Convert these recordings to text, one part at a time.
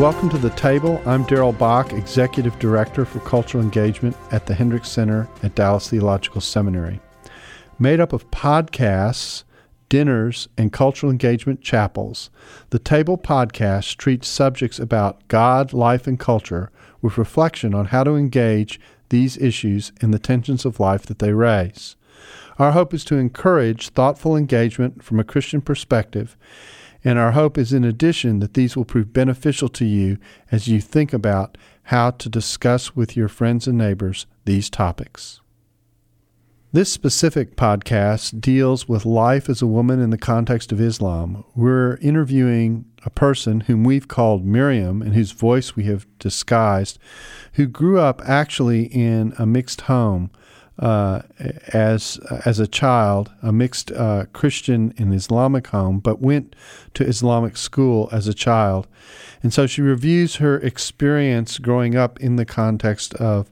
Welcome to the table. I'm Darrell Bock, Executive Director for Cultural Engagement at the Hendricks Center at Dallas Theological Seminary. Made up of podcasts, dinners, and cultural engagement chapels, the Table Podcast treats subjects about God, life, and culture with reflection on how to engage these issues and the tensions of life that they raise. Our hope is to encourage thoughtful engagement from a Christian perspective and our hope is, in addition, that these will prove beneficial to you as you think about how to discuss with your friends and neighbors these topics. This specific podcast deals with life as a woman in the context of Islam. We're interviewing a person whom we've called Miriam and whose voice we have disguised, who grew up actually in a mixed home uh, as as a child, a mixed uh, Christian and Islamic home, but went to Islamic school as a child, and so she reviews her experience growing up in the context of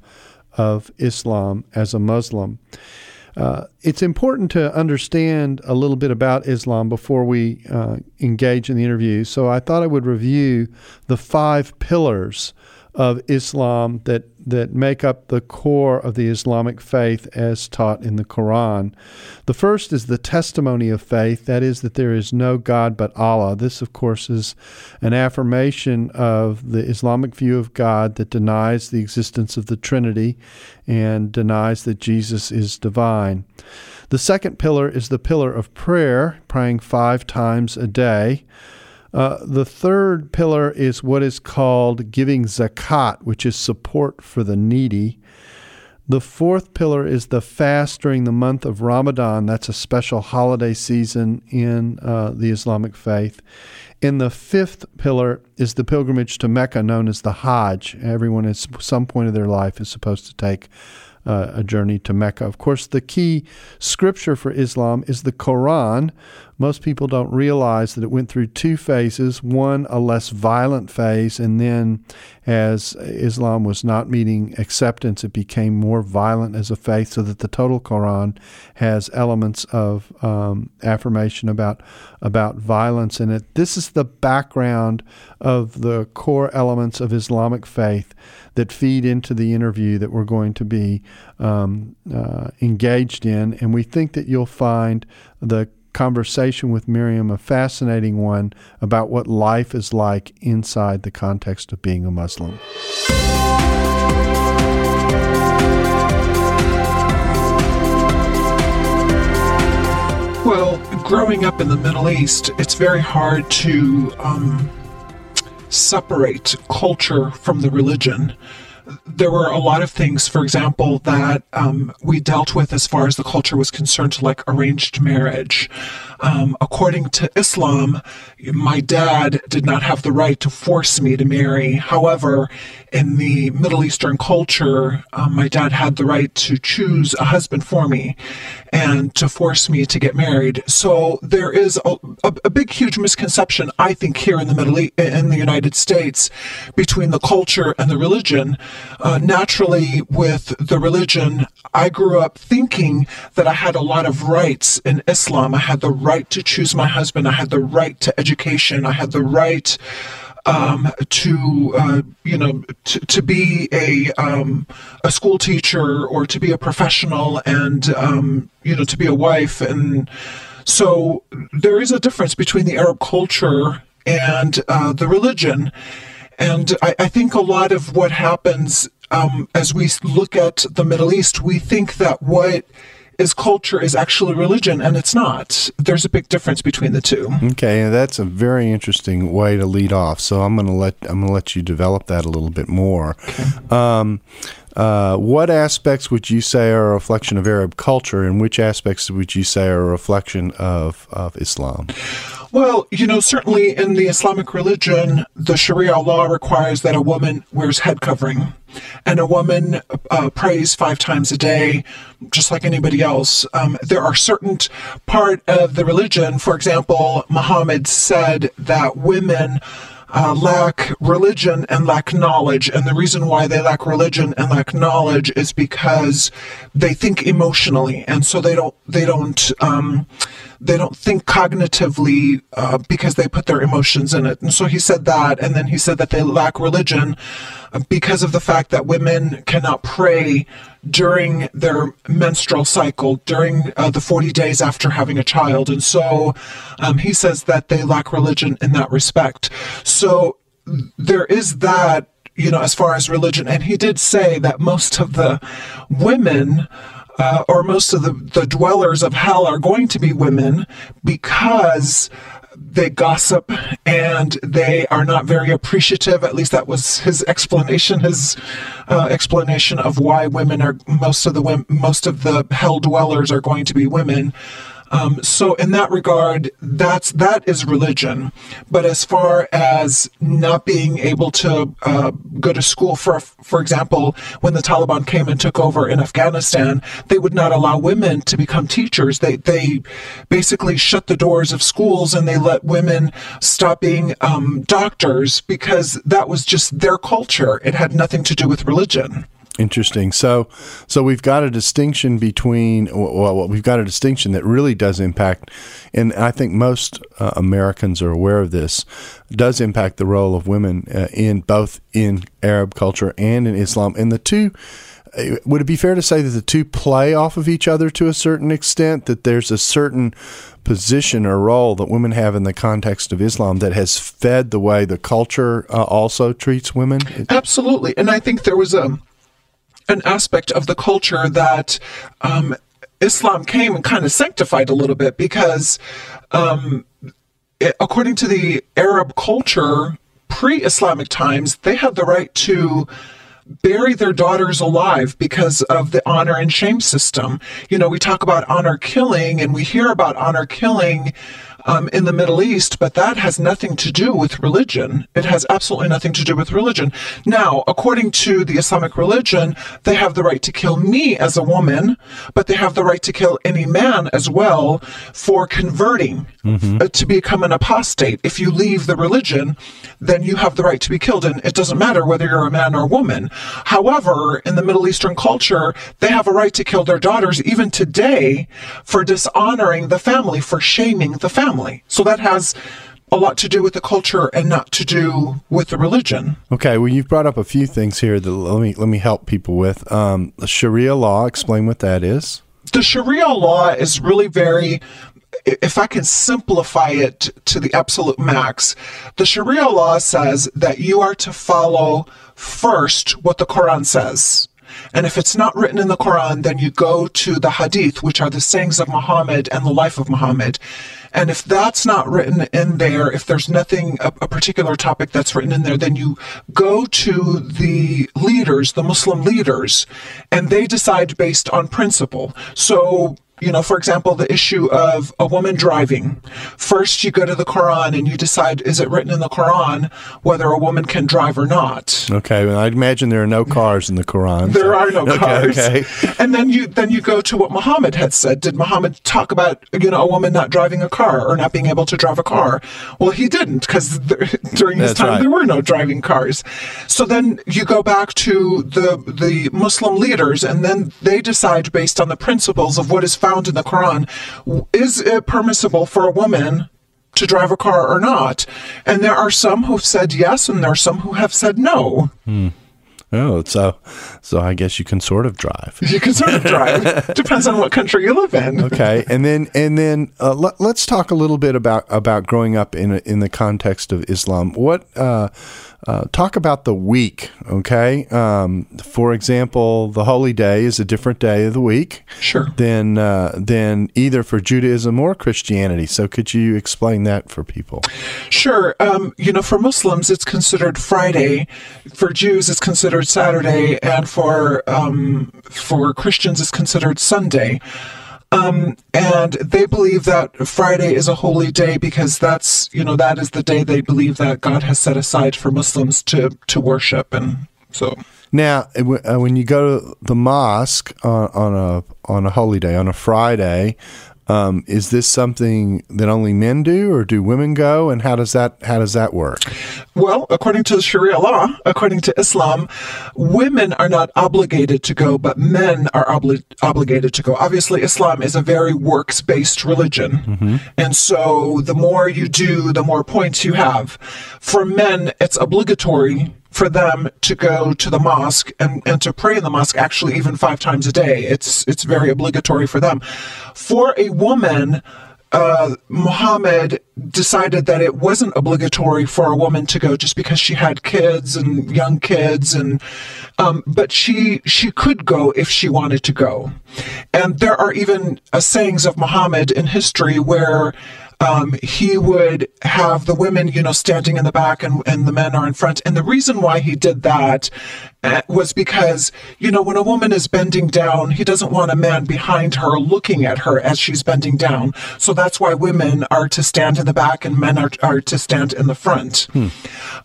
of Islam as a Muslim. Uh, it's important to understand a little bit about Islam before we uh, engage in the interview. So I thought I would review the five pillars of Islam that that make up the core of the Islamic faith as taught in the Quran. The first is the testimony of faith, that is, that there is no God but Allah. This, of course, is an affirmation of the Islamic view of God that denies the existence of the Trinity and denies that Jesus is divine. The second pillar is the pillar of prayer, praying five times a day. Uh, the third pillar is what is called giving zakat, which is support for the needy. The fourth pillar is the fast during the month of Ramadan. That's a special holiday season in uh, the Islamic faith. And the fifth pillar is the pilgrimage to Mecca, known as the Hajj. Everyone at some point of their life is supposed to take uh, a journey to Mecca. Of course, the key scripture for Islam is the Quran. Most people don't realize that it went through two phases one, a less violent phase, and then as Islam was not meeting acceptance, it became more violent as a faith, so that the total Quran has elements of um, affirmation about, about violence in it. This is the background of the core elements of Islamic faith that feed into the interview that we're going to be um, uh, engaged in. And we think that you'll find the conversation with Miriam a fascinating one about what life is like inside the context of being a Muslim. Well, growing up in the Middle East, it's very hard to um, separate culture from the religion. There were a lot of things, for example, that um, we dealt with as far as the culture was concerned, like arranged marriage. Um, according to Islam, my dad did not have the right to force me to marry. However, in the Middle Eastern culture, um, my dad had the right to choose a husband for me and to force me to get married. So there is a, a, a big, huge misconception, I think, here in the Middle East, in the United States, between the culture and the religion. Uh, naturally, with the religion, I grew up thinking that I had a lot of rights in Islam. I had the right to choose my husband. I had the right to education. I had the right um, to uh, you know to, to be a um, a school teacher or to be a professional and um, you know to be a wife. And so there is a difference between the Arab culture and uh, the religion. And I, I, think a lot of what happens um, as we look at the Middle East we think that what is culture is actually religion and it's not. There's a big difference between the two. Okay, that's a very interesting way to lead off. So I'm going to let I'm going to let you develop that a little bit more. Okay. Um, uh, what aspects would you say are a reflection of Arab culture, and which aspects would you say are a reflection of, of Islam? Well, you know, certainly in the Islamic religion, the Sharia law requires that a woman wears head covering and a woman uh, prays five times a day, just like anybody else. Um, there are certain part of the religion, for example, Muhammad said that women uh, lack religion and lack knowledge. And the reason why they lack religion and lack knowledge is because they think emotionally, and so they don't they don't um, they don't think cognitively uh, because they put their emotions in it. And so he said that, and then he said that they lack religion uh, because of the fact that women cannot pray during their menstrual cycle, during uh, the 40 days after having a child. And so um, he says that they lack religion in that respect. So there is that, you know, as far as religion. And he did say that most of the women uh, or most of the, the dwellers of hell are going to be women because they gossip and they are not very appreciative. At least that was his explanation. His uh, explanation of why women are most of the most of the hell dwellers are going to be women. Um, so in that regard, that's that is religion. But as far as not being able to uh, go to school, for for example, when the Taliban came and took over in Afghanistan, they would not allow women to become teachers. They they basically shut the doors of schools and they let women stop being um, doctors because that was just their culture. It had nothing to do with religion. Interesting. So, so we've got a distinction between well, we've got a distinction that really does impact, and I think most uh, Americans are aware of this. Does impact the role of women uh, in both in Arab culture and in Islam, and the two. Uh, would it be fair to say that the two play off of each other to a certain extent? That there's a certain position or role that women have in the context of Islam that has fed the way the culture uh, also treats women? Absolutely, and I think there was a an aspect of the culture that um, Islam came and kind of sanctified a little bit because, um, it, according to the Arab culture, pre Islamic times, they had the right to bury their daughters alive because of the honor and shame system. You know, we talk about honor killing and we hear about honor killing um, in the Middle East, but that has nothing to do with religion. It has absolutely nothing to do with religion. Now, according to the Islamic religion, they have the right to kill me as a woman, but they have the right to kill any man as well for converting mm-hmm. uh, to become an apostate. If you leave the religion, then you have the right to be killed. And it doesn't matter whether you're a man or a woman. However, in the Middle Eastern culture, they have a right to kill their daughters even today for dishonoring the family, for shaming the family family. So that has a lot to do with the culture and not to do with the religion. Okay, well, you've brought up a few things here that let me let me help people with. Um, Sharia law, explain what that is. The Sharia law is really very if I can simplify it to the absolute max, the Sharia law says that you are to follow first what the Quran says. And if it's not written in the Quran, then you go to the Hadith, which are the sayings of Muhammad and the life of Muhammad. And if that's not written in there, if there's nothing, a, a, particular topic that's written in there, then you go to the leaders, the Muslim leaders, and they decide based on principle. So you know, for example, the issue of a woman driving. First, you go to the Quran and you decide, is it written in the Quran whether a woman can drive or not? Okay, well, I imagine there are no cars in the Quran. There so. are no cars. Okay, okay. And then you then you go to what Muhammad had said. Did Muhammad talk about you know a woman not driving a car or not being able to drive a car? Well, he didn't because during his That's time right. there were no driving cars. So then you go back to the the Muslim leaders, and then they decide based on the principles of what is found found in the Quran. Is it permissible for a woman to drive a car or not? And there are some who've said yes, and there are some who have said no. Hmm. Oh, so so I guess you can sort of drive. You can sort of drive. Depends on what country you live in. okay, and then and then uh, let, us talk a little bit about about growing up in a, in the context of Islam. What uh, uh, talk about the week? Okay, um, for example, the holy day is a different day of the week. Sure. Than uh, than either for Judaism or Christianity. So could you explain that for people? Sure. Um, you know, for Muslims, it's considered Friday. For Jews, it's considered Saturday, and for um, for Christians, it's considered Sunday. Um, and they believe that Friday is a holy day because that's, you know, that is the day they believe that God has set aside for Muslims to, to worship. And so. Now, uh, when you go to the mosque on, on a on a holy day, on a Friday, um, is this something that only men do, or do women go? And how does that how does that work? Well, according to Sharia law, according to Islam, women are not obligated to go, but men are obli- obligated to go. Obviously, Islam is a very works based religion, mm-hmm. and so the more you do, the more points you have. For men, it's obligatory for them to go to the mosque and, and to pray in the mosque actually even five times a day. It's it's very obligatory for them. For a woman, uh, Muhammad decided that it wasn't obligatory for a woman to go just because she had kids and young kids, and um, but she she could go if she wanted to go. And there are even uh, sayings of Muhammad in history where um, he would have the women, you know, standing in the back and, and the men are in front. And the reason why he did that was because, you know, when a woman is bending down, he doesn't want a man behind her looking at her as she's bending down. So that's why women are to stand in the back and men are, are to stand in the front. Hmm.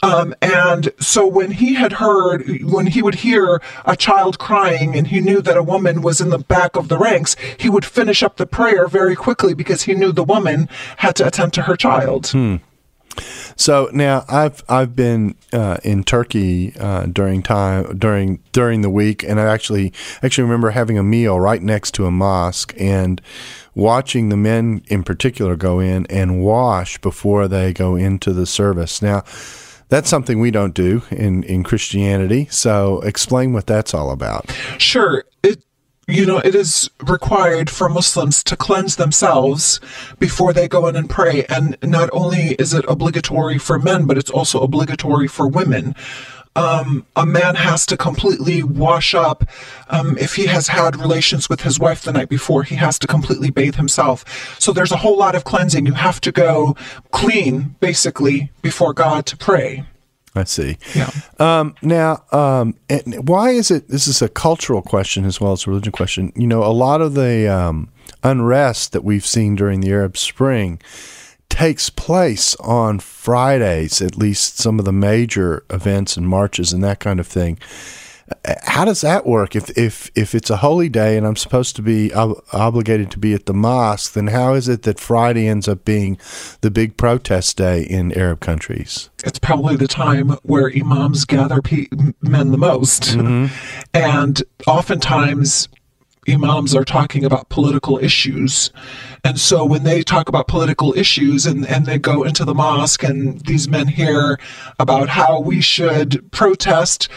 Um, and so when he had heard, when he would hear a child crying and he knew that a woman was in the back of the ranks, he would finish up the prayer very quickly because he knew the woman had to attend to her child. Hmm. So now I've I've been uh, in Turkey uh, during time during during the week, and I actually actually remember having a meal right next to a mosque and watching the men in particular go in and wash before they go into the service. Now that's something we don't do in, in Christianity. So explain what that's all about. Sure. It you know, it is required for Muslims to cleanse themselves before they go in and pray. And not only is it obligatory for men, but it's also obligatory for women. Um, a man has to completely wash up. Um, if he has had relations with his wife the night before, he has to completely bathe himself. So there's a whole lot of cleansing. You have to go clean, basically, before God to pray. I see. Yeah. Um, now, um, why is it? This is a cultural question as well as a religion question. You know, a lot of the um, unrest that we've seen during the Arab Spring takes place on Fridays. At least some of the major events and marches and that kind of thing how does that work? If if if it's a holy day and I'm supposed to be ob- obligated to be at the mosque, then how is it that Friday ends up being the big protest day in Arab countries? It's probably the time where imams gather pe- men the most, mm-hmm. and oftentimes imams are talking about political issues. And so when they talk about political issues and, and they go into the mosque and these men hear about how we should protest,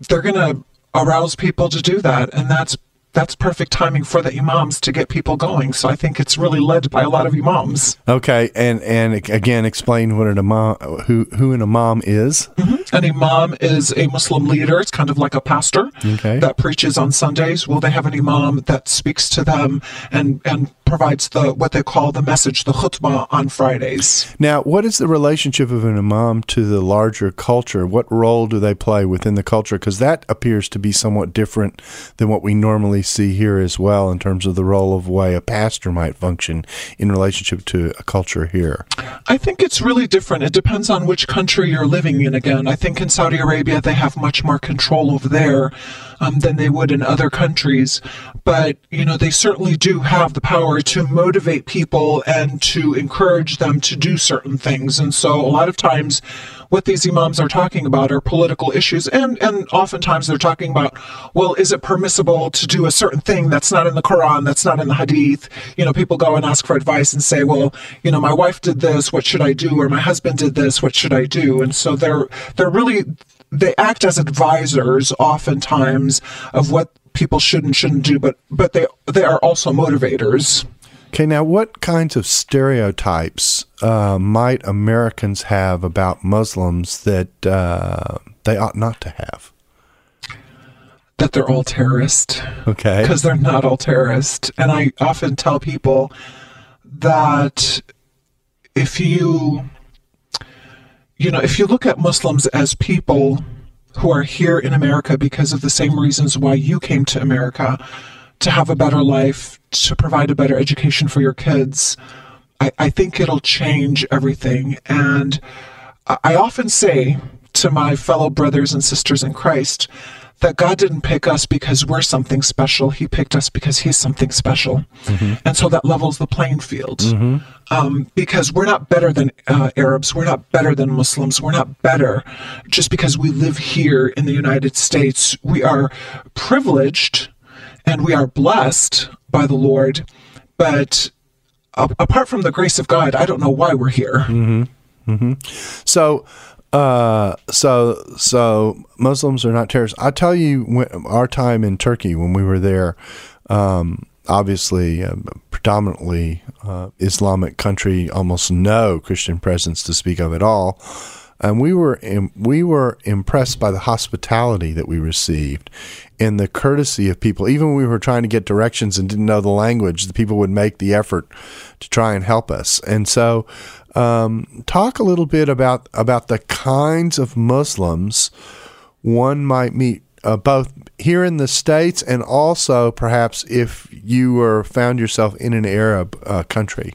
they're going to arouse people to do that. And that's that's perfect timing for the imams to get people going. So I think it's really led by a lot of imams. Okay, and and again, explain what an imam, who who an imam is. Mm-hmm. An imam is a Muslim leader. It's kind of like a pastor okay. that preaches on Sundays. Well, they have an imam that speaks to them and and provides the what they call the message, the khutbah on Fridays. Now, what is the relationship of an imam to the larger culture? What role do they play within the culture? Because that appears to be somewhat different than what we normally see here as well in terms of the role of way a pastor might function in relationship to a culture here. I think it's really different. It depends on which country you're living in. Again, I think in Saudi Arabia they have much more control over there um, than they would in other countries. But, you know, they certainly do have the power to motivate people and to encourage them to do certain things. And so a lot of times, what these imams are talking about are political issues and and oftentimes they're talking about well is it permissible to do a certain thing that's not in the quran that's not in the hadith you know people go and ask for advice and say well you know my wife did this what should i do or my husband did this what should i do and so they're they're really they act as advisors oftentimes of what people should and shouldn't do, but but they they are also motivators. Okay, now what kinds of stereotypes uh, might Americans have about Muslims that uh, they ought not to have? That they're all terrorists. Okay. Because they're not all terrorists. And I often tell people that if you you know, if you look at Muslims as people who are here in America because of the same reasons why you came to America to have a better life, to provide a better education for your kids, I, I think it'll change everything. And I often say to my fellow brothers and sisters in Christ that God didn't pick us because we're something special. He picked us because He's something special. Mm-hmm. And so that levels the playing field. Mm-hmm. Um, because we're not better than uh, Arabs. We're not better than Muslims. We're not better just because we live here in the United States. We are privileged and we are blessed by the Lord. But uh, apart from the grace of God, I don't know why we're here. Mm-hmm. mm-hmm. So, uh, so so Muslims are not terrorists. I tell you, when, our time in Turkey when we were there, um, obviously uh, predominantly uh, Islamic country, almost no Christian presence to speak of at all. And we were Im- we were impressed by the hospitality that we received and the courtesy of people. Even when we were trying to get directions and didn't know the language, the people would make the effort to try and help us. And so um, talk a little bit about about the kinds of Muslims one might meet uh, both here in the states and also perhaps if you were found yourself in an Arab uh, country.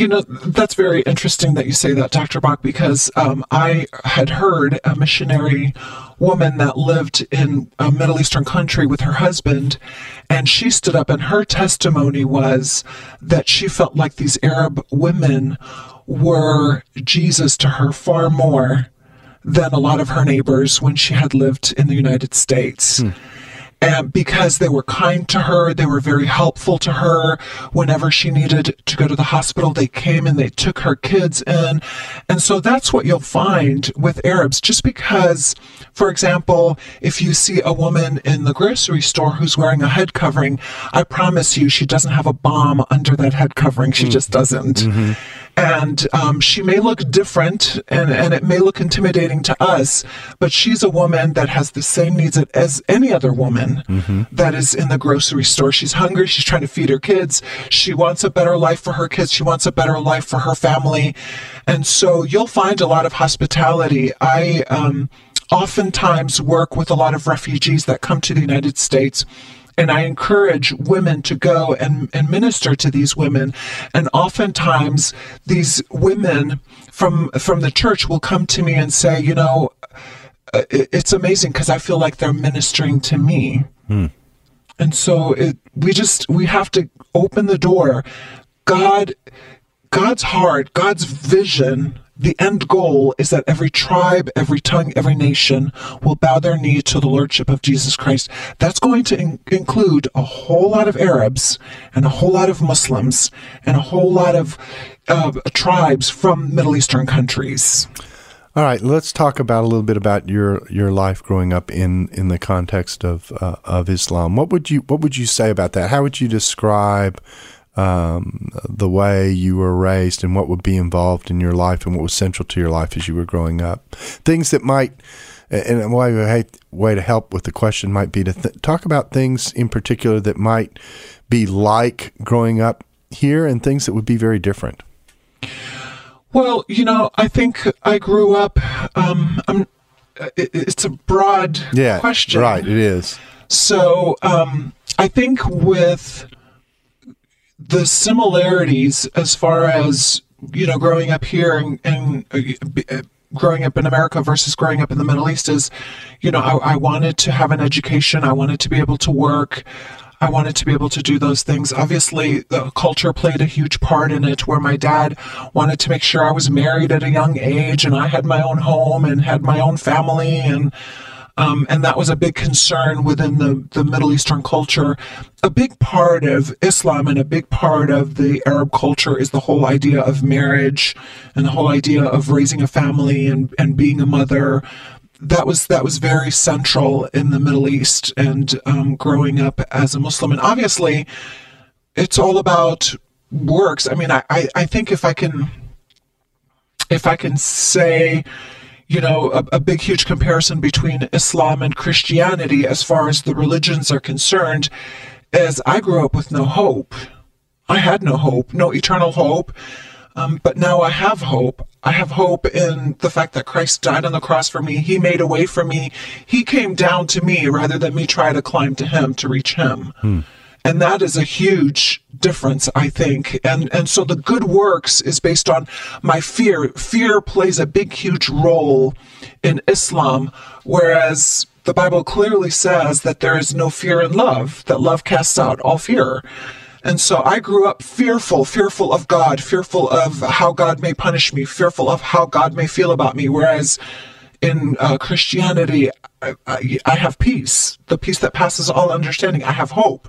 You know, that's very interesting that you say that, Dr. Bock, because um, I had heard a missionary woman that lived in a Middle Eastern country with her husband, and she stood up, and her testimony was that she felt like these Arab women were Jesus to her far more than a lot of her neighbors when she had lived in the United States. Hmm and because they were kind to her, they were very helpful to her. Whenever she needed to go to the hospital, they came and they took her kids in. And so that's what you'll find with Arabs. Just because, for example, if you see a woman in the grocery store who's wearing a head covering, I promise you she doesn't have a bomb under that head covering. She mm-hmm. just doesn't. Mm-hmm and um, she may look different and, and it may look intimidating to us, but she's a woman that has the same needs as any other woman mm-hmm. that is in the grocery store. She's hungry, she's trying to feed her kids, she wants a better life for her kids, she wants a better life for her family. And so you'll find a lot of hospitality. I um, oftentimes work with a lot of refugees that come to the United States and I encourage women to go and, and minister to these women. And oftentimes these women from from the church will come to me and say, you know, uh, it's amazing because I feel like they're ministering to me. Hmm. And so it, we just we have to open the door. God God's heart, God's vision the end goal is that every tribe, every tongue, every nation will bow their knee to the lordship of Jesus Christ. That's going to in- include a whole lot of Arabs and a whole lot of Muslims and a whole lot of uh, tribes from Middle Eastern countries. All right, let's talk about a little bit about your your life growing up in in the context of uh, of Islam. What would you what would you say about that? How would you describe um, the way you were raised and what would be involved in your life and what was central to your life as you were growing up. Things that might, and why a way, way to help with the question might be to th- talk about things in particular that might be like growing up here and things that would be very different. Well, you know, I think I grew up. Um, it, it's a broad yeah, question, right? It is. So um, I think with the similarities as far as you know growing up here and, and uh, growing up in America versus growing up in the Middle East is, you know, I, I, wanted to have an education. I wanted to be able to work. I wanted to be able to do those things. Obviously, the culture played a huge part in it where my dad wanted to make sure I was married at a young age and I had my own home and had my own family and um, and that was a big concern within the, the Middle Eastern culture. A big part of Islam and a big part of the Arab culture is the whole idea of marriage and the whole idea of raising a family and, and being a mother. that was that was very central in the Middle East and um, growing up as a Muslim. And obviously, it's all about works. I mean, I, I, I think if I can if I can say, you know, a, a big huge comparison between Islam and Christianity as far as the religions are concerned, is I grew up with no hope. I had no hope, no eternal hope. Um, but now I have hope. I have hope in the fact that Christ died on the cross for me. He made a way for me. He came down to me rather than me try to climb to him to reach him. Hmm. And that is a huge difference, I think. And, and so the good works is based on my fear. Fear plays a big, huge role in Islam, whereas the Bible clearly says that there is no fear in love, that love casts out all fear. And so I grew up fearful, fearful of God, fearful of how God may punish me, fearful of how God may feel about me. Whereas in uh, Christianity, I, I, I, have peace, the peace that passes all understanding. I have hope,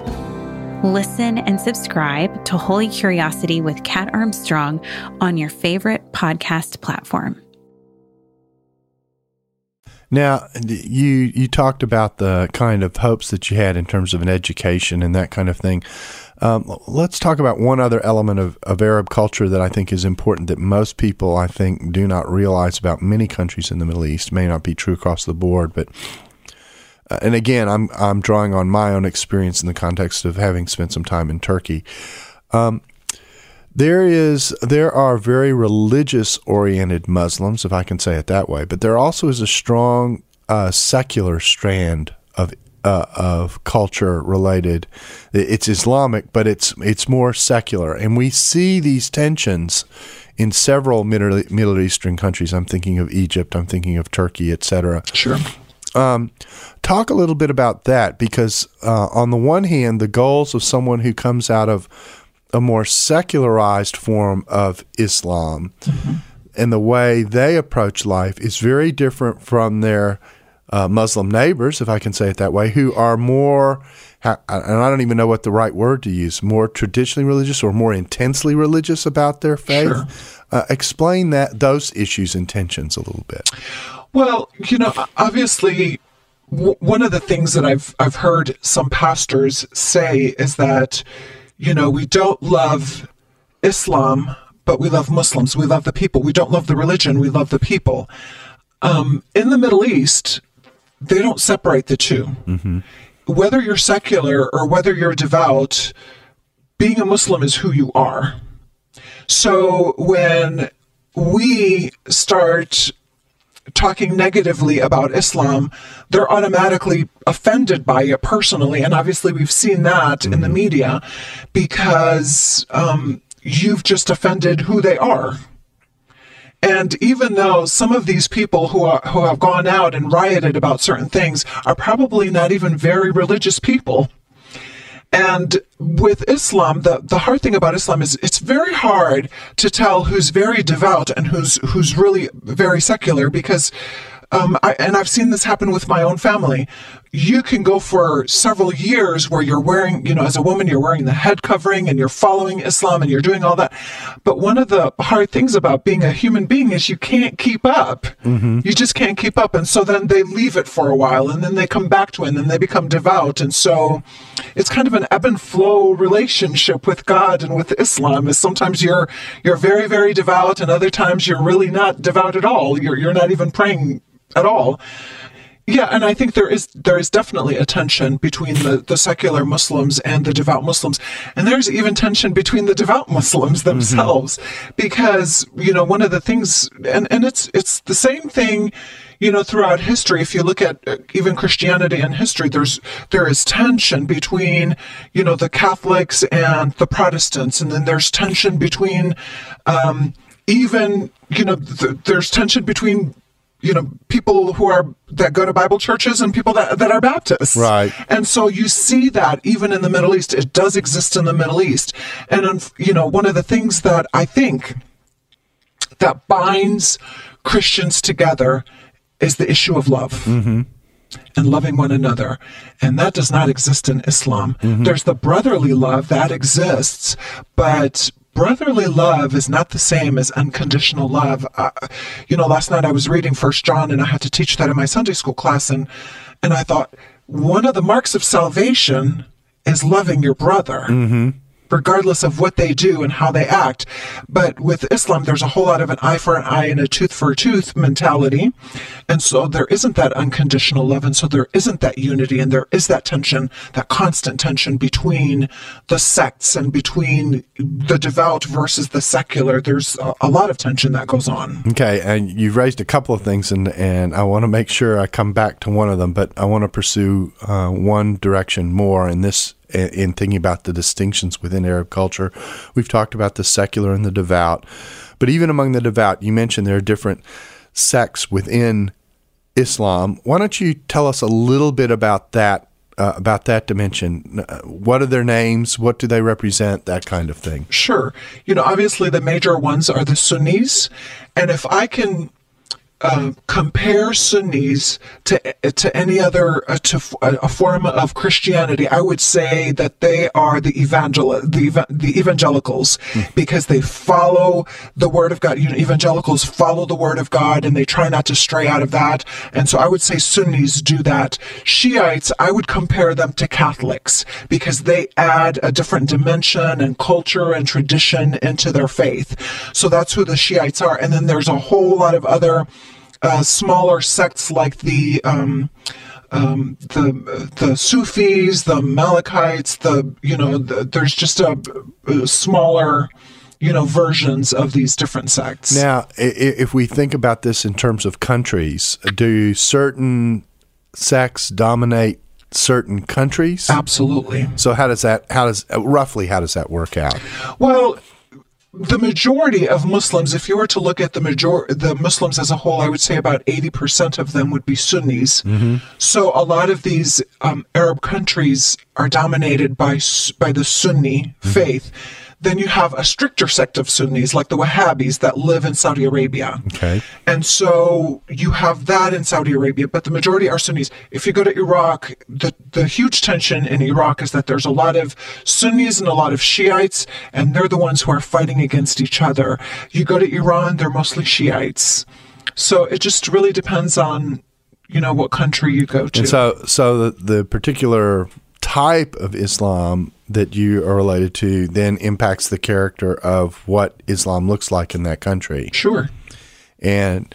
Listen and subscribe to Holy Curiosity with Kat Armstrong on your favorite podcast platform. Now, you you talked about the kind of hopes that you had in terms of an education and that kind of thing. Um, let's talk about one other element of, of Arab culture that I think is important that most people, I think, do not realize about many countries in the Middle East. May not be true across the board, but and again, I'm I'm drawing on my own experience in the context of having spent some time in Turkey. Um, there is there are very religious oriented Muslims, if I can say it that way, but there also is a strong uh, secular strand of uh, of culture related. It's Islamic, but it's it's more secular, and we see these tensions in several Middle, Middle Eastern countries. I'm thinking of Egypt. I'm thinking of Turkey, etc. Sure. Um, talk a little bit about that because, uh, on the one hand, the goals of someone who comes out of a more secularized form of Islam mm-hmm. and the way they approach life is very different from their uh, Muslim neighbors, if I can say it that way, who are more, and I don't even know what the right word to use, more traditionally religious or more intensely religious about their faith. Sure. Uh, explain that those issues and tensions a little bit. Well, you know, obviously, w- one of the things that I've I've heard some pastors say is that, you know, we don't love Islam, but we love Muslims. We love the people. We don't love the religion. We love the people. Um, in the Middle East, they don't separate the 2 mm-hmm. Whether you're secular or whether you're devout, being a Muslim is who you are. So when we start talking negatively about Islam, they're automatically offended by it personally. And obviously, we've seen that mm-hmm. in the mm-hmm. media because um, you've just offended who they are. And even though some of these people who are, who have gone out and rioted about certain things are probably not even very religious people, and with Islam, the, the hard thing about Islam is it's very hard to tell who's very devout and who's who's really very secular because um, I, and I've seen this happen with my own family you can go for several years where you're wearing, you know, as a woman, you're wearing the head covering and you're following Islam and you're doing all that. But one of the hard things about being a human being is you can't keep up. Mm-hmm. You just can't keep up. And so then they leave it for a while and then they come back to it and then they become devout. And so it's kind of an ebb and flow relationship with God and with Islam is sometimes you're, you're very, very devout and other times you're really not devout at all. You're, you're not even praying at all Yeah, and I think there is there is definitely a tension between the, the secular Muslims and the devout Muslims, and there's even tension between the devout Muslims themselves, mm-hmm. because you know one of the things, and and it's it's the same thing, you know, throughout history. If you look at uh, even Christianity and history, there's there is tension between you know the Catholics and the Protestants, and then there's tension between um, even you know th- there's tension between you know people who are that go to bible churches and people that, that are baptists. Right. And so you see that even in the middle east it does exist in the middle east. And you know one of the things that i think that binds christians together is the issue of love mm-hmm. and loving one another. And that does not exist in islam. Mm-hmm. there's the brotherly love that exists but brotherly love is not the same as unconditional love. Uh, you know, last night I was reading First John, and I had to teach that in my Sunday school class, and and I thought one of the marks of salvation is loving your brother. Mm-hmm regardless of what they do and how they act. But with Islam, there's a whole lot of an eye for an eye and a tooth for a tooth mentality. And so there isn't that unconditional love. And so there isn't that unity. And there is that tension, that constant tension between the sects and between the devout versus the secular. There's a, lot of tension that goes on. Okay. And you've raised a couple of things, and, and I want to make sure I come back to one of them, but I want to pursue uh, one direction more. And this in thinking about the distinctions within Arab culture. We've talked about the secular and the devout, but even among the devout, you mentioned there are different sects within Islam. Why don't you tell us a little bit about that? Uh, about that dimension. Uh, what are their names? What do they represent? That kind of thing. Sure. You know, obviously the major ones are the Sunnis. And if I can uh, compare Sunnis to to any other uh, to a form of Christianity, I would say that they are the evangel the the evangelicals mm. because they follow the word of God. You know, evangelicals follow the word of God and they try not to stray out of that. And so I would say Sunnis do that. Shiites, I would compare them to Catholics because they add a different dimension and culture and tradition into their faith. So that's who the Shiites are. And then there's a whole lot of other uh, smaller sects like the um, um, the the Sufis, the Malachites, the you know, the, there's just a, a, smaller you know versions of these different sects. Now, if we think about this in terms of countries, do certain sects dominate certain countries? Absolutely. So how does that how does roughly how does that work out? Well, the majority of Muslims, if you were to look at the major the Muslims as a whole, I would say about eighty percent of them would be Sunnis. Mm-hmm. So a lot of these um, Arab countries are dominated by by the Sunni mm-hmm. faith. Then you have a stricter sect of Sunnis, like the Wahhabis, that live in Saudi Arabia. Okay. And so you have that in Saudi Arabia, but the majority are Sunnis. If you go to Iraq, the, the huge tension in Iraq is that there's a lot of Sunnis and a lot of Shiites, and they're the ones who are fighting against each other. You go to Iran, they're mostly Shiites. So it just really depends on you know what country you go to. And so, so the, the particular type of Islam that you are related to then impacts the character of what Islam looks like in that country. Sure. And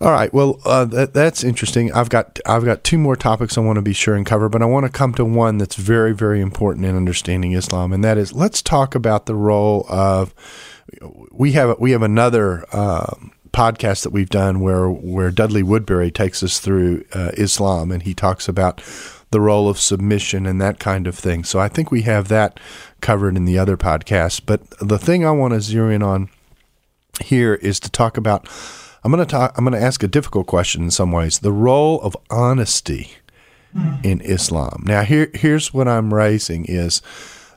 all right, well, uh, that, that's interesting. I've got I've got two more topics I want to be sure and cover, but I want to come to one that's very very important in understanding Islam, and that is let's talk about the role of we have we have another. Um, podcast that we've done where where Dudley Woodberry takes us through uh, Islam and he talks about the role of submission and that kind of thing. So I think we have that covered in the other podcasts. But the thing I want to zero in on here is to talk about. I'm going to talk. I'm going to ask a difficult question in some ways. The role of honesty mm. in Islam. Now, here here's what I'm raising is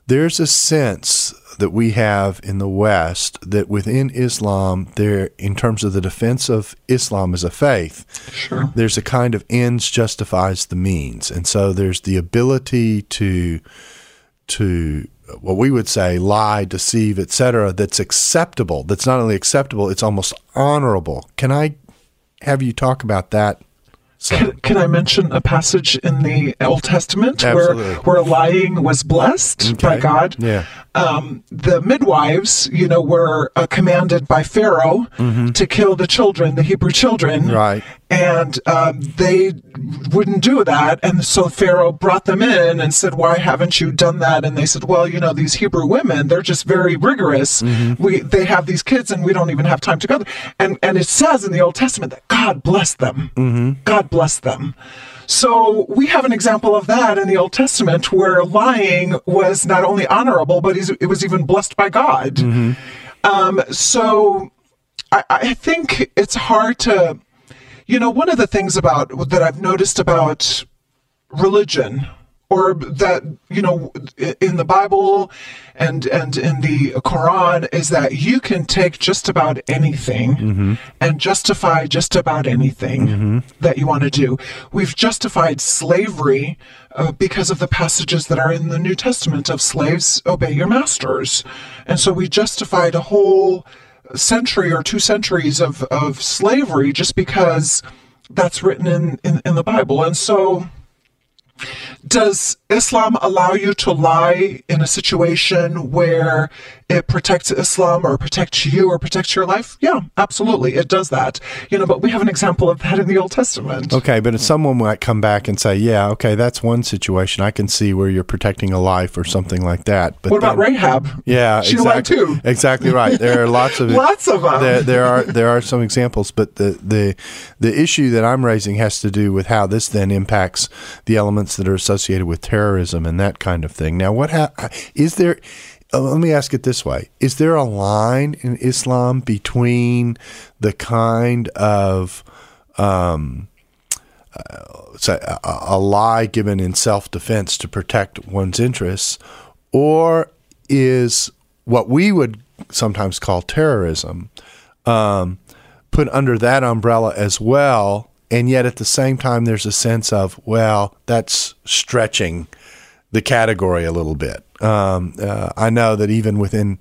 there's a sense that we have in the West that within Islam, there, in terms of the defense of Islam as a faith, sure. there's a kind of ends justifies the means, and so there's the ability to to what we would say lie, deceive, etc. That's acceptable. That's not only acceptable; it's almost honorable. Can I have you talk about that. Can, can, I mention a passage in the Old Testament Absolutely. where where lying was blessed okay. by God? Yeah. Um, the midwives, you know, were uh, commanded by Pharaoh mm-hmm. to kill the children, the Hebrew children. Right. And um, they wouldn't do that. And so Pharaoh brought them in and said, "Why haven't you done that?" And they said, "Well, you know, these Hebrew women, they're just very rigorous. Mm-hmm. We they have these kids, and we don't even have time to go." And and it says in the Old Testament that God blessed them. Mm-hmm. God blessed them. So we have an example of that in the Old Testament where lying was not only honorable, but it was even blessed by God. Mm-hmm. Um, so I, I think it's hard to you know, one of the things about that I've noticed about religion or that you know in the bible and and in the quran is that you can take just about anything mm-hmm. and justify just about anything mm-hmm. that you want to do we've justified slavery uh, because of the passages that are in the new testament of slaves obey your masters and so we justified a whole century or two centuries of, of slavery just because that's written in, in, in the Bible. And so does Islam allow you to lie in a situation where it protects Islam or protects you or protects your life? Yeah, absolutely. It does that. You know, but we have an example of that in the Old Testament. Okay, but if someone might come back and say, yeah, okay, that's one situation. I can see where you're protecting a life or something like that. But what about then, Rahab? Yeah, she exactly, lied too. Exactly right. There are lots of lots of them. There, there are there are some examples, but the the the issue that I'm raising has to do with how this then impacts the elements that are associated with terrorism and that kind of thing. Now, what ha- is there? Uh, let me ask it this way: Is there a line in Islam between the kind of um, uh, say a, a lie given in self-defense to protect one's interests, or is what we would sometimes call terrorism um, put under that umbrella as well? And yet at the same time there's a sense of well that's stretching the category a little bit um, uh, I know that even within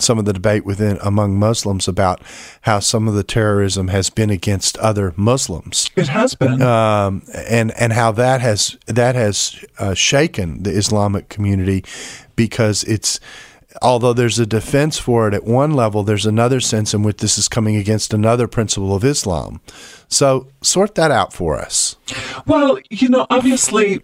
some of the debate within among Muslims about how some of the terrorism has been against other Muslims. It has been, um, and and how that has that has uh, shaken the Islamic community because it's although there's a defense for it at one level, there's another sense in which this is coming against another principle of Islam. So sort that out for us. Well, you know, obviously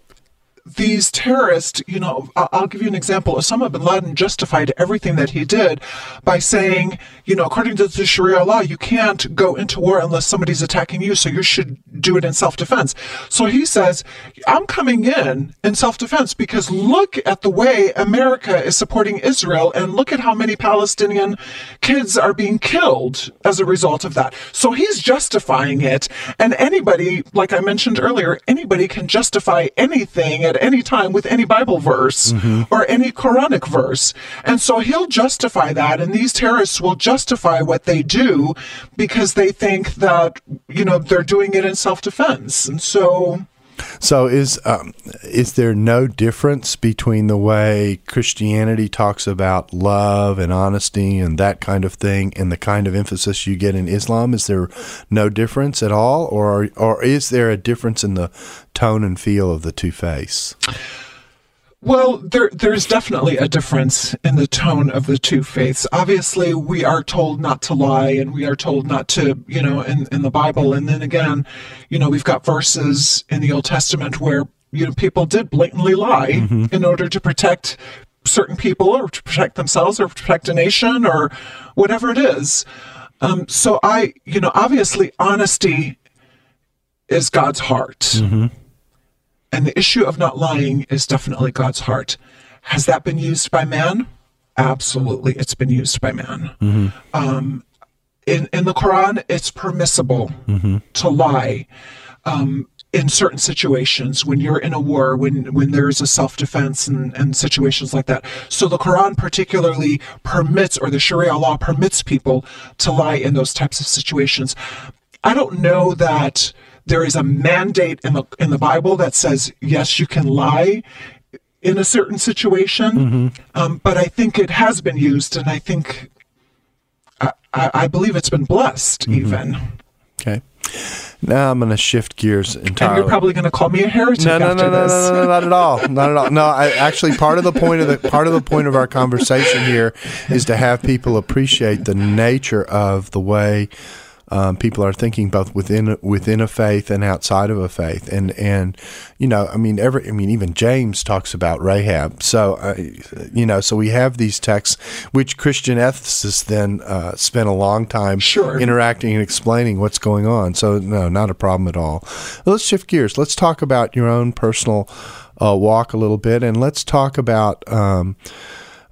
these terrorists, you know, I'll give you an example. Osama bin Laden justified everything that he did by saying, you know, according to the Sharia law, you can't go into war unless somebody's attacking you, so you should do it in self defense. So he says, I'm coming in in self defense because look at the way America is supporting Israel and look at how many Palestinian kids are being killed as a result of that. So he's justifying it. And anybody, like I mentioned earlier, anybody can justify anything at any time with any Bible verse mm-hmm. or any Quranic verse. And so he'll justify that. And these terrorists will justify what they do because they think that, you know, they're doing it in self defense. And so. So is um, is there no difference between the way Christianity talks about love and honesty and that kind of thing and the kind of emphasis you get in Islam? Is there no difference at all, or or is there a difference in the tone and feel of the two faiths? Well, there, there's definitely a difference in the tone of the two faiths. Obviously, we are told not to lie and we are told not to, you know, in, in the Bible. And then again, you know, we've got verses in the Old Testament where, you know, people did blatantly lie mm-hmm. in order to protect certain people or to protect themselves or protect a nation or whatever it is. Um, so I, you know, obviously honesty is God's heart. Mm-hmm and the issue of not lying is definitely God's heart. Has that been used by man? Absolutely, it's been used by man. Mm-hmm. Um, in in the Quran, it's permissible mm-hmm. to lie. Um, in certain situations when you're in a war when when there's a self-defense and, and situations like that so the quran particularly permits or the sharia law permits people to lie in those types of situations i don't know that there is a mandate in the in the Bible that says yes, you can lie in a certain situation, mm-hmm. um, but I think it has been used, and I think I, I believe it's been blessed mm-hmm. even. Okay. Now I'm going to shift gears entirely. And you're probably going to call me a heretic no, no, after no, this. No, no, no, not at all. Not at all. No, I, actually, part of the point of the part of the point of our conversation here is to have people appreciate the nature of the way Um, people are thinking both within within a faith and outside of a faith, and and you know, I mean, every I mean, even James talks about Rahab. So uh, you know, so we have these texts which Christian ethicists then uh, spend a long time Sure. interacting and explaining what's going on. So no, not a problem at all. Let's shift gears. Let's talk about your own personal uh, walk a little bit, and let's talk about. Um,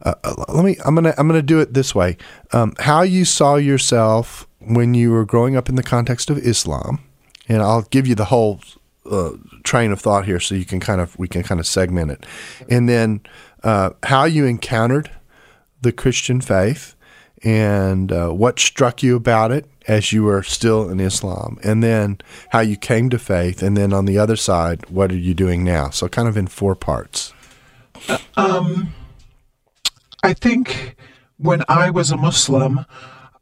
uh, let me. I'm gonna. I'm gonna do it this way. Um, how you saw yourself when you were growing up in the context of Islam, and I'll give you the whole uh, train of thought here, so you can kind of we can kind of segment it, and then uh, how you encountered the Christian faith, and uh, what struck you about it as you were still in Islam, and then how you came to faith, and then on the other side, what are you doing now? So kind of in four parts. Um, I think when I was a Muslim,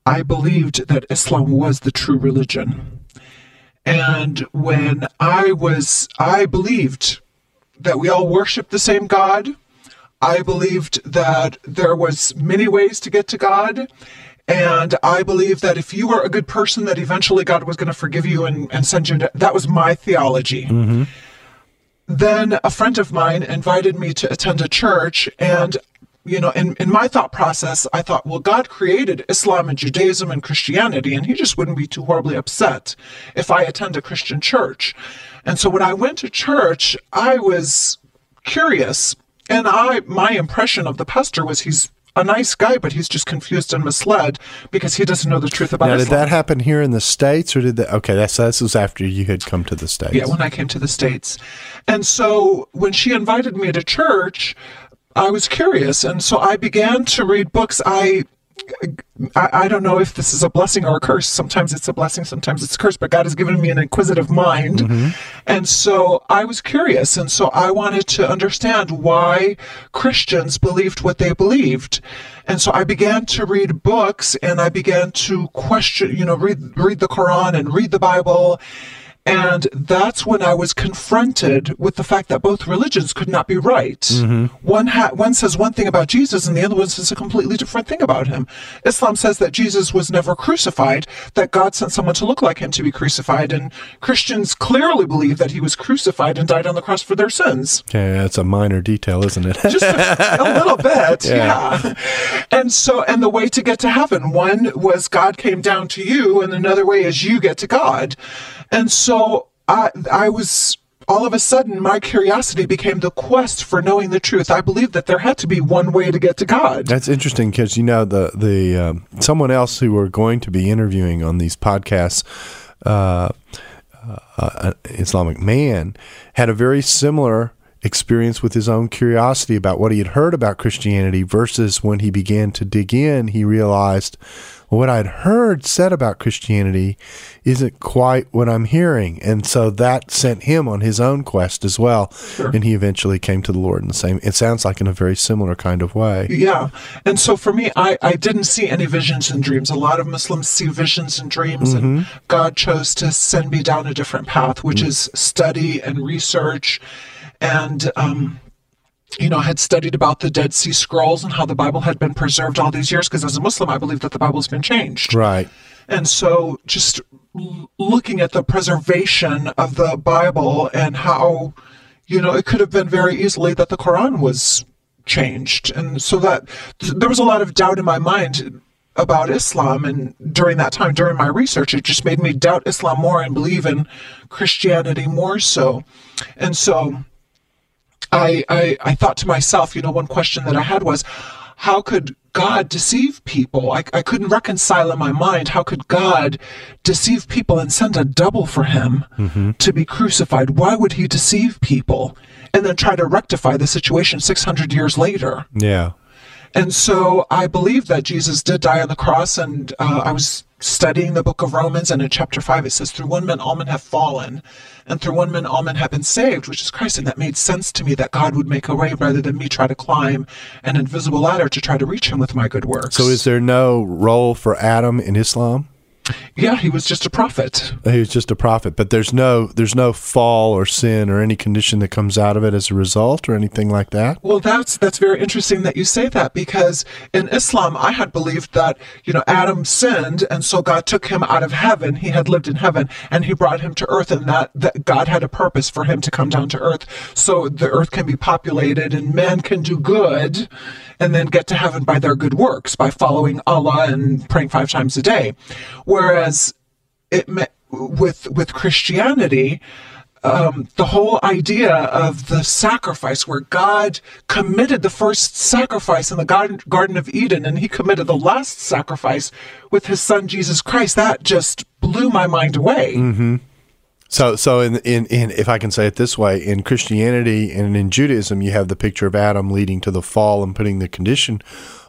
I believed that Islam was the true religion. And when I was, I believed that we all worship the same God. I believed that there was many ways to get to God. And I believed that if you were a good person, that eventually God was going to forgive you and, and send you. To, that was my theology mm-hmm. then a friend of mine invited me to attend a church and you know in, in my thought process i thought well god created islam and judaism and christianity and he just wouldn't be too horribly upset if i attend a christian church and so when i went to church i was curious and i my impression of the pastor was he's a nice guy but he's just confused and misled because he doesn't know the truth about Now, did that happen here in the states, or did that? Okay, that's this was after you had come to the states. Yeah, when I came to the States. And so when she invited me to church, I was curious. And so I began to read books. I. I, I don't know if this is a blessing or a curse. Sometimes it's a blessing, sometimes it's a curse, but God has given me an inquisitive mind. Mm-hmm. And so I was curious. And so I wanted to understand why Christians believed what they believed. And so I began to read books and I began to question, you know, read, read the Quran and read the Bible. And that's when I was confronted with the fact that both religions could not be right. Mm-hmm. One ha- one says one thing about Jesus, and the other one says a completely different thing about him. Islam says that Jesus was never crucified; that God sent someone to look like him to be crucified, and Christians clearly believe that he was crucified and died on the cross for their sins Okay, that's a minor detail, isn't it? just a, a little bit yeah. and so and the way to get to heaven one was god came down to you and another way is you get to god and so i i was all of a sudden my curiosity became the quest for knowing the truth. I believed that there had to be one way to get to god. That's interesting because you know the the um, someone else who we're going to be interviewing on these podcasts, uh, uh, an Islamic man, had a very similar experience with his own curiosity about what he had heard about Christianity versus when he began to dig in, he realized well, what I'd heard said about Christianity isn't quite what I'm hearing, and so that sent him on his own quest as well, and he eventually came to the Lord in the same. It sounds like in a very similar kind of way. Yeah. And so for me, I, I didn't see any visions and dreams. A lot of Muslims see visions and dreams, and mm-hmm. God chose to send me down a different path, which mm. is study and research. And, um, you know, I had studied about the Dead Sea Scrolls and how the Bible had been preserved all these years, because as a Muslim, I believe that the Bible's been changed. Right. And so just looking at the preservation of the Bible and how, you know, it could have been very easily that the Quran was changed. And so that th- there was a lot of doubt in my mind about Islam. And during that time, during my research, it just made me doubt Islam more and believe in Christianity more so. And so I, I, I thought to myself, you know, one question that I had was, how could God deceive people? I, I couldn't reconcile in my mind how could God deceive people and send a double for him mm-hmm. to be crucified? Why would he deceive people and then try to rectify the situation 600 years later? Yeah. And so I believe that Jesus did die on the cross. And uh, I was studying the book of Romans, and in chapter 5, it says, Through one man, all men have fallen, and through one man, all men have been saved, which is Christ. And that made sense to me that God would make a way rather than me try to climb an invisible ladder to try to reach him with my good works. So is there no role for Adam in Islam? Yeah, he was just a prophet. He was just a prophet, but there's no there's no fall or sin or any condition that comes out of it as a result or anything like that. Well, that's that's very interesting that you say that because in Islam I had believed that, you know, Adam sinned and so God took him out of heaven. He had lived in heaven and he brought him to earth and that, that God had a purpose for him to come down to earth so the earth can be populated and man can do good and then get to heaven by their good works, by following Allah and praying five times a day. Whereas it with with Christianity, um, the whole idea of the sacrifice, where God committed the first sacrifice in the Garden, Garden of Eden, and He committed the last sacrifice with His Son Jesus Christ, that just blew my mind away. Mm-hmm. So, so in, in, in, if I can say it this way, in Christianity and in Judaism, you have the picture of Adam leading to the fall and putting the condition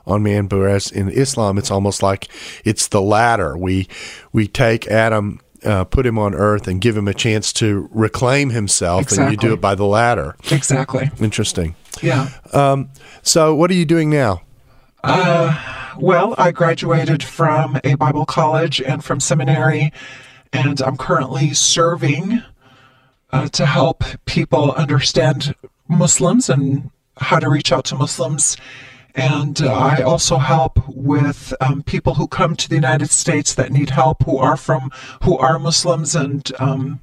on man. Whereas in Islam, it's almost like it's the latter. We we take Adam, uh, put him on earth, and give him a chance to reclaim himself, exactly. and you do it by the latter. Exactly. Interesting. Yeah. Um, so, what are you doing now? Uh, well, I graduated from a Bible college and from seminary and I'm currently serving uh, to help people understand Muslims and how to reach out to Muslims. And uh, I also help with um, people who come to the United States that need help, who are from, who are Muslims, and um,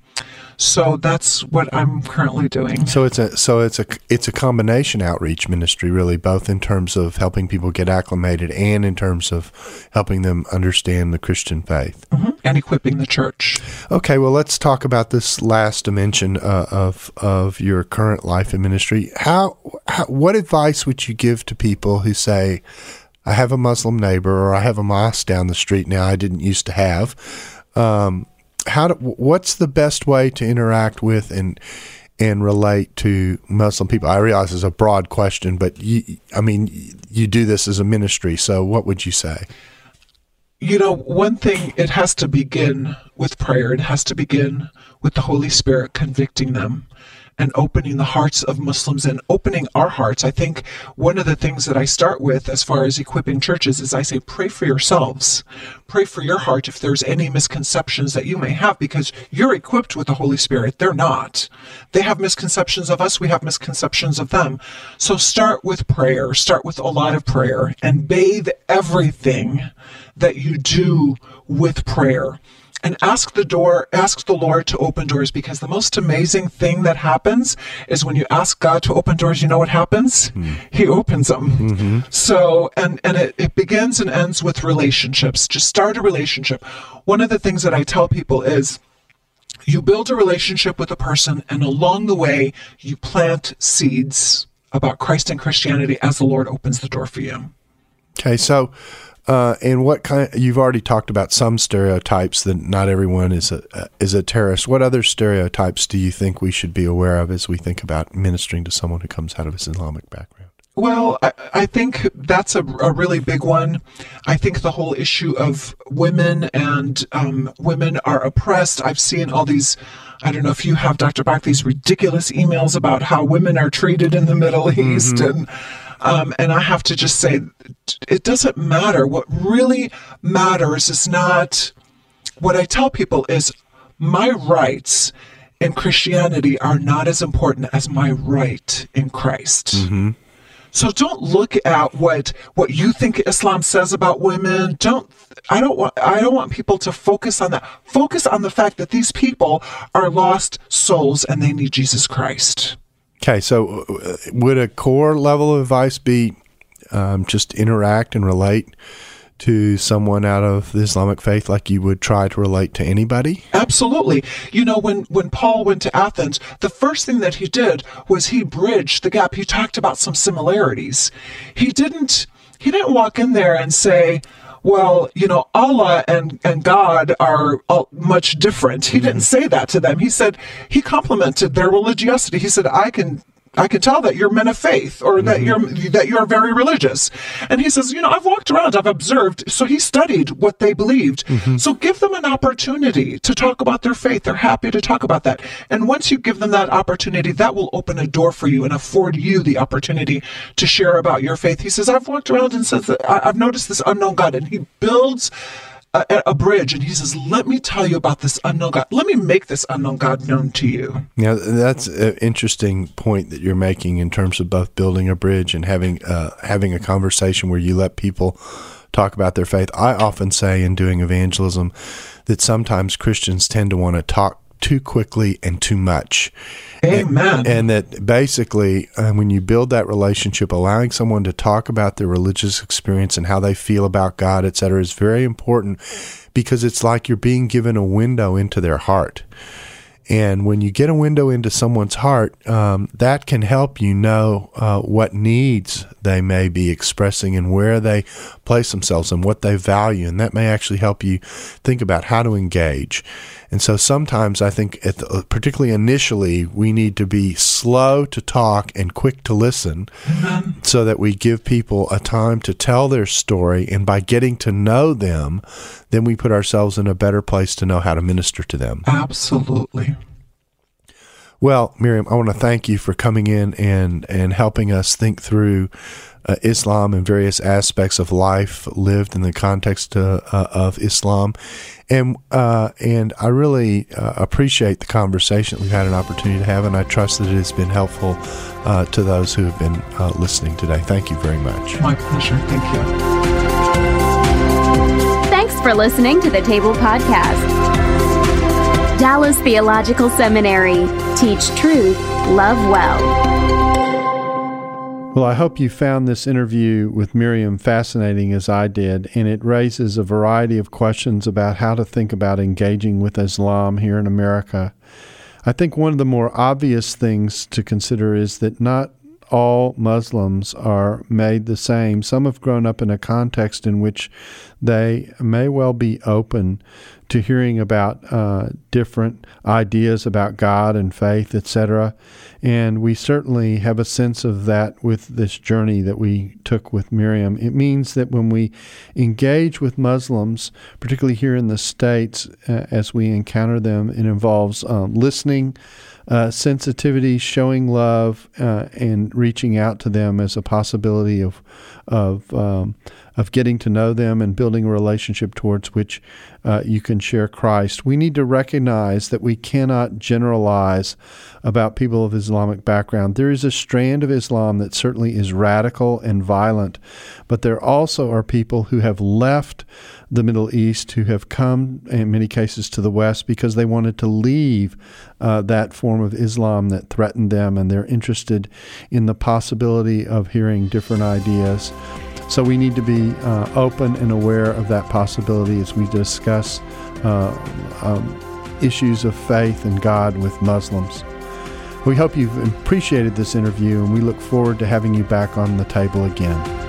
so that's what I'm currently doing. So it's a so it's a it's a combination outreach ministry, really, both in terms of helping people get acclimated and in terms of helping them understand the Christian faith mm-hmm. and equipping the church. Okay, well, let's talk about this last dimension uh, of of your current life in ministry. How, how what advice would you give to people who say? I have a Muslim neighbor, or I have a mosque down the street now I didn't used to have. Um, how do, what's the best way to interact with and and relate to Muslim people? I realize it's a broad question, but you, I mean, you do this as a ministry. So, what would you say? You know, one thing, it has to begin with prayer. It has to begin with the Holy Spirit convicting them and opening the hearts of Muslims and opening our hearts. I think one of the things that I start with as far as equipping churches is I say, pray for yourselves. Pray for your heart if there's any misconceptions that you may have because you're equipped with the Holy Spirit. They're not. They have misconceptions of us. We have misconceptions of them. So start with prayer. Start with a lot of prayer and bathe everything that you do with prayer and ask the door, ask the Lord to open doors because the most amazing thing that happens is when you ask God to open doors, you know what happens? Mm. He opens them. Mm-hmm. So, and, and it, it begins and ends with relationships. Just start a relationship. One of the things that I tell people is, you build a relationship with a person and along the way you plant seeds about Christ and Christianity as the Lord opens the door for you. Okay, so uh, and what kind? You've already talked about some stereotypes that not everyone is a is a terrorist. What other stereotypes do you think we should be aware of as we think about ministering to someone who comes out of an Islamic background? Well, I, I think that's a, a, really big one. I think the whole issue of women and um, women are oppressed. I've seen all these. I don't know if you have, Dr. Bock, these ridiculous emails about how women are treated in the Middle East mm-hmm. and um, and I have to just say, it doesn't matter. What really matters is not what I tell people is my rights in Christianity are not as important as my right in Christ. Mm-hmm. So don't look at what what you think Islam says about women. Don't I don't want I don't want people to focus on that. Focus on the fact that these people are lost souls and they need Jesus Christ. Okay, so uh, would a core level of advice be um, just interact and relate to someone out of the Islamic faith like you would try to relate to anybody? Absolutely. You know, when, when Paul went to Athens, the first thing that he did was he bridged the gap. He talked about some similarities. He didn't he didn't walk in there and say, well, you know, Allah and, and God are much different. He mm-hmm. didn't say that to them. He said, he complimented their religiosity. He said, I can I can tell that you're men of faith or that mm-hmm. you're that you're very religious. And he says, you know, I've walked around, I've observed. So he studied what they believed. Mm-hmm. So give them an opportunity to talk about their faith. They're happy to talk about that. And once you give them that opportunity, that will open a door for you and afford you the opportunity to share about your faith. He says, I've walked around and says that I've noticed this unknown God and he builds a, a, bridge and he says, Let me tell you about this unknown God. Let me make this unknown God known to you. Now, that's an interesting point that you're making in terms of both building a bridge and having, uh, having a conversation where you let people talk about their faith. I often say in doing evangelism that sometimes Christians tend to want to talk too quickly and too much. Amen. And, and that basically, uh, when you build that relationship, allowing someone to talk about their religious experience and how they feel about God, et cetera, is very important because it's like you're being given a window into their heart. And when you get a window into someone's heart, um, that can help you know uh, what needs they may be expressing and where they place themselves and what they value. And that may actually help you think about how to engage. And so sometimes I think, the, uh, particularly initially, we need to be slow to talk and quick to listen so that we give people a time to tell their story. And by getting to know them, then we put ourselves in a better place to know how to minister to them. Absolutely. Well, Miriam, I want to thank you for coming in and, and helping us think through uh, Islam and various aspects of life lived in the context uh, uh, of Islam. And uh, and I really uh, appreciate the conversation that we've had an opportunity to have, and I trust that it has been helpful uh, to those who have been listening today. Thank you very much. My pleasure. Thank you. Thanks for listening to the Table Podcast. Dallas Theological Seminary. Teach truth, love well. Well, I hope you found this interview with Miriam fascinating as I did, and it raises a variety of questions about how to think about engaging with Islam here in America. I think one of the more obvious things to consider is that not all Muslims are made the same. Some have grown up in a context in which they may well be open to hearing about uh, different ideas about God and faith, etc. And we certainly have a sense of that with this journey that we took with Miriam. It means that when we engage with Muslims, particularly here in the States, uh, as we encounter them, it involves um, listening uh, sensitivity, showing love, uh, and reaching out to them as a possibility of of um, of getting to know them and building a relationship towards which uh, you can share Christ. We need to recognize that we cannot generalize about people of Islamic background. There is a strand of Islam that certainly is radical and violent, but there also are people who have left the Middle East who have come, in many cases, to the West because they wanted to leave uh, that form of Islam that threatened them, and they're interested in the possibility of hearing different ideas. So we need to be uh, open and aware of that possibility as we discuss uh, um, issues of faith and God with Muslims. We hope you've appreciated this interview, and we look forward to having you back on the table again.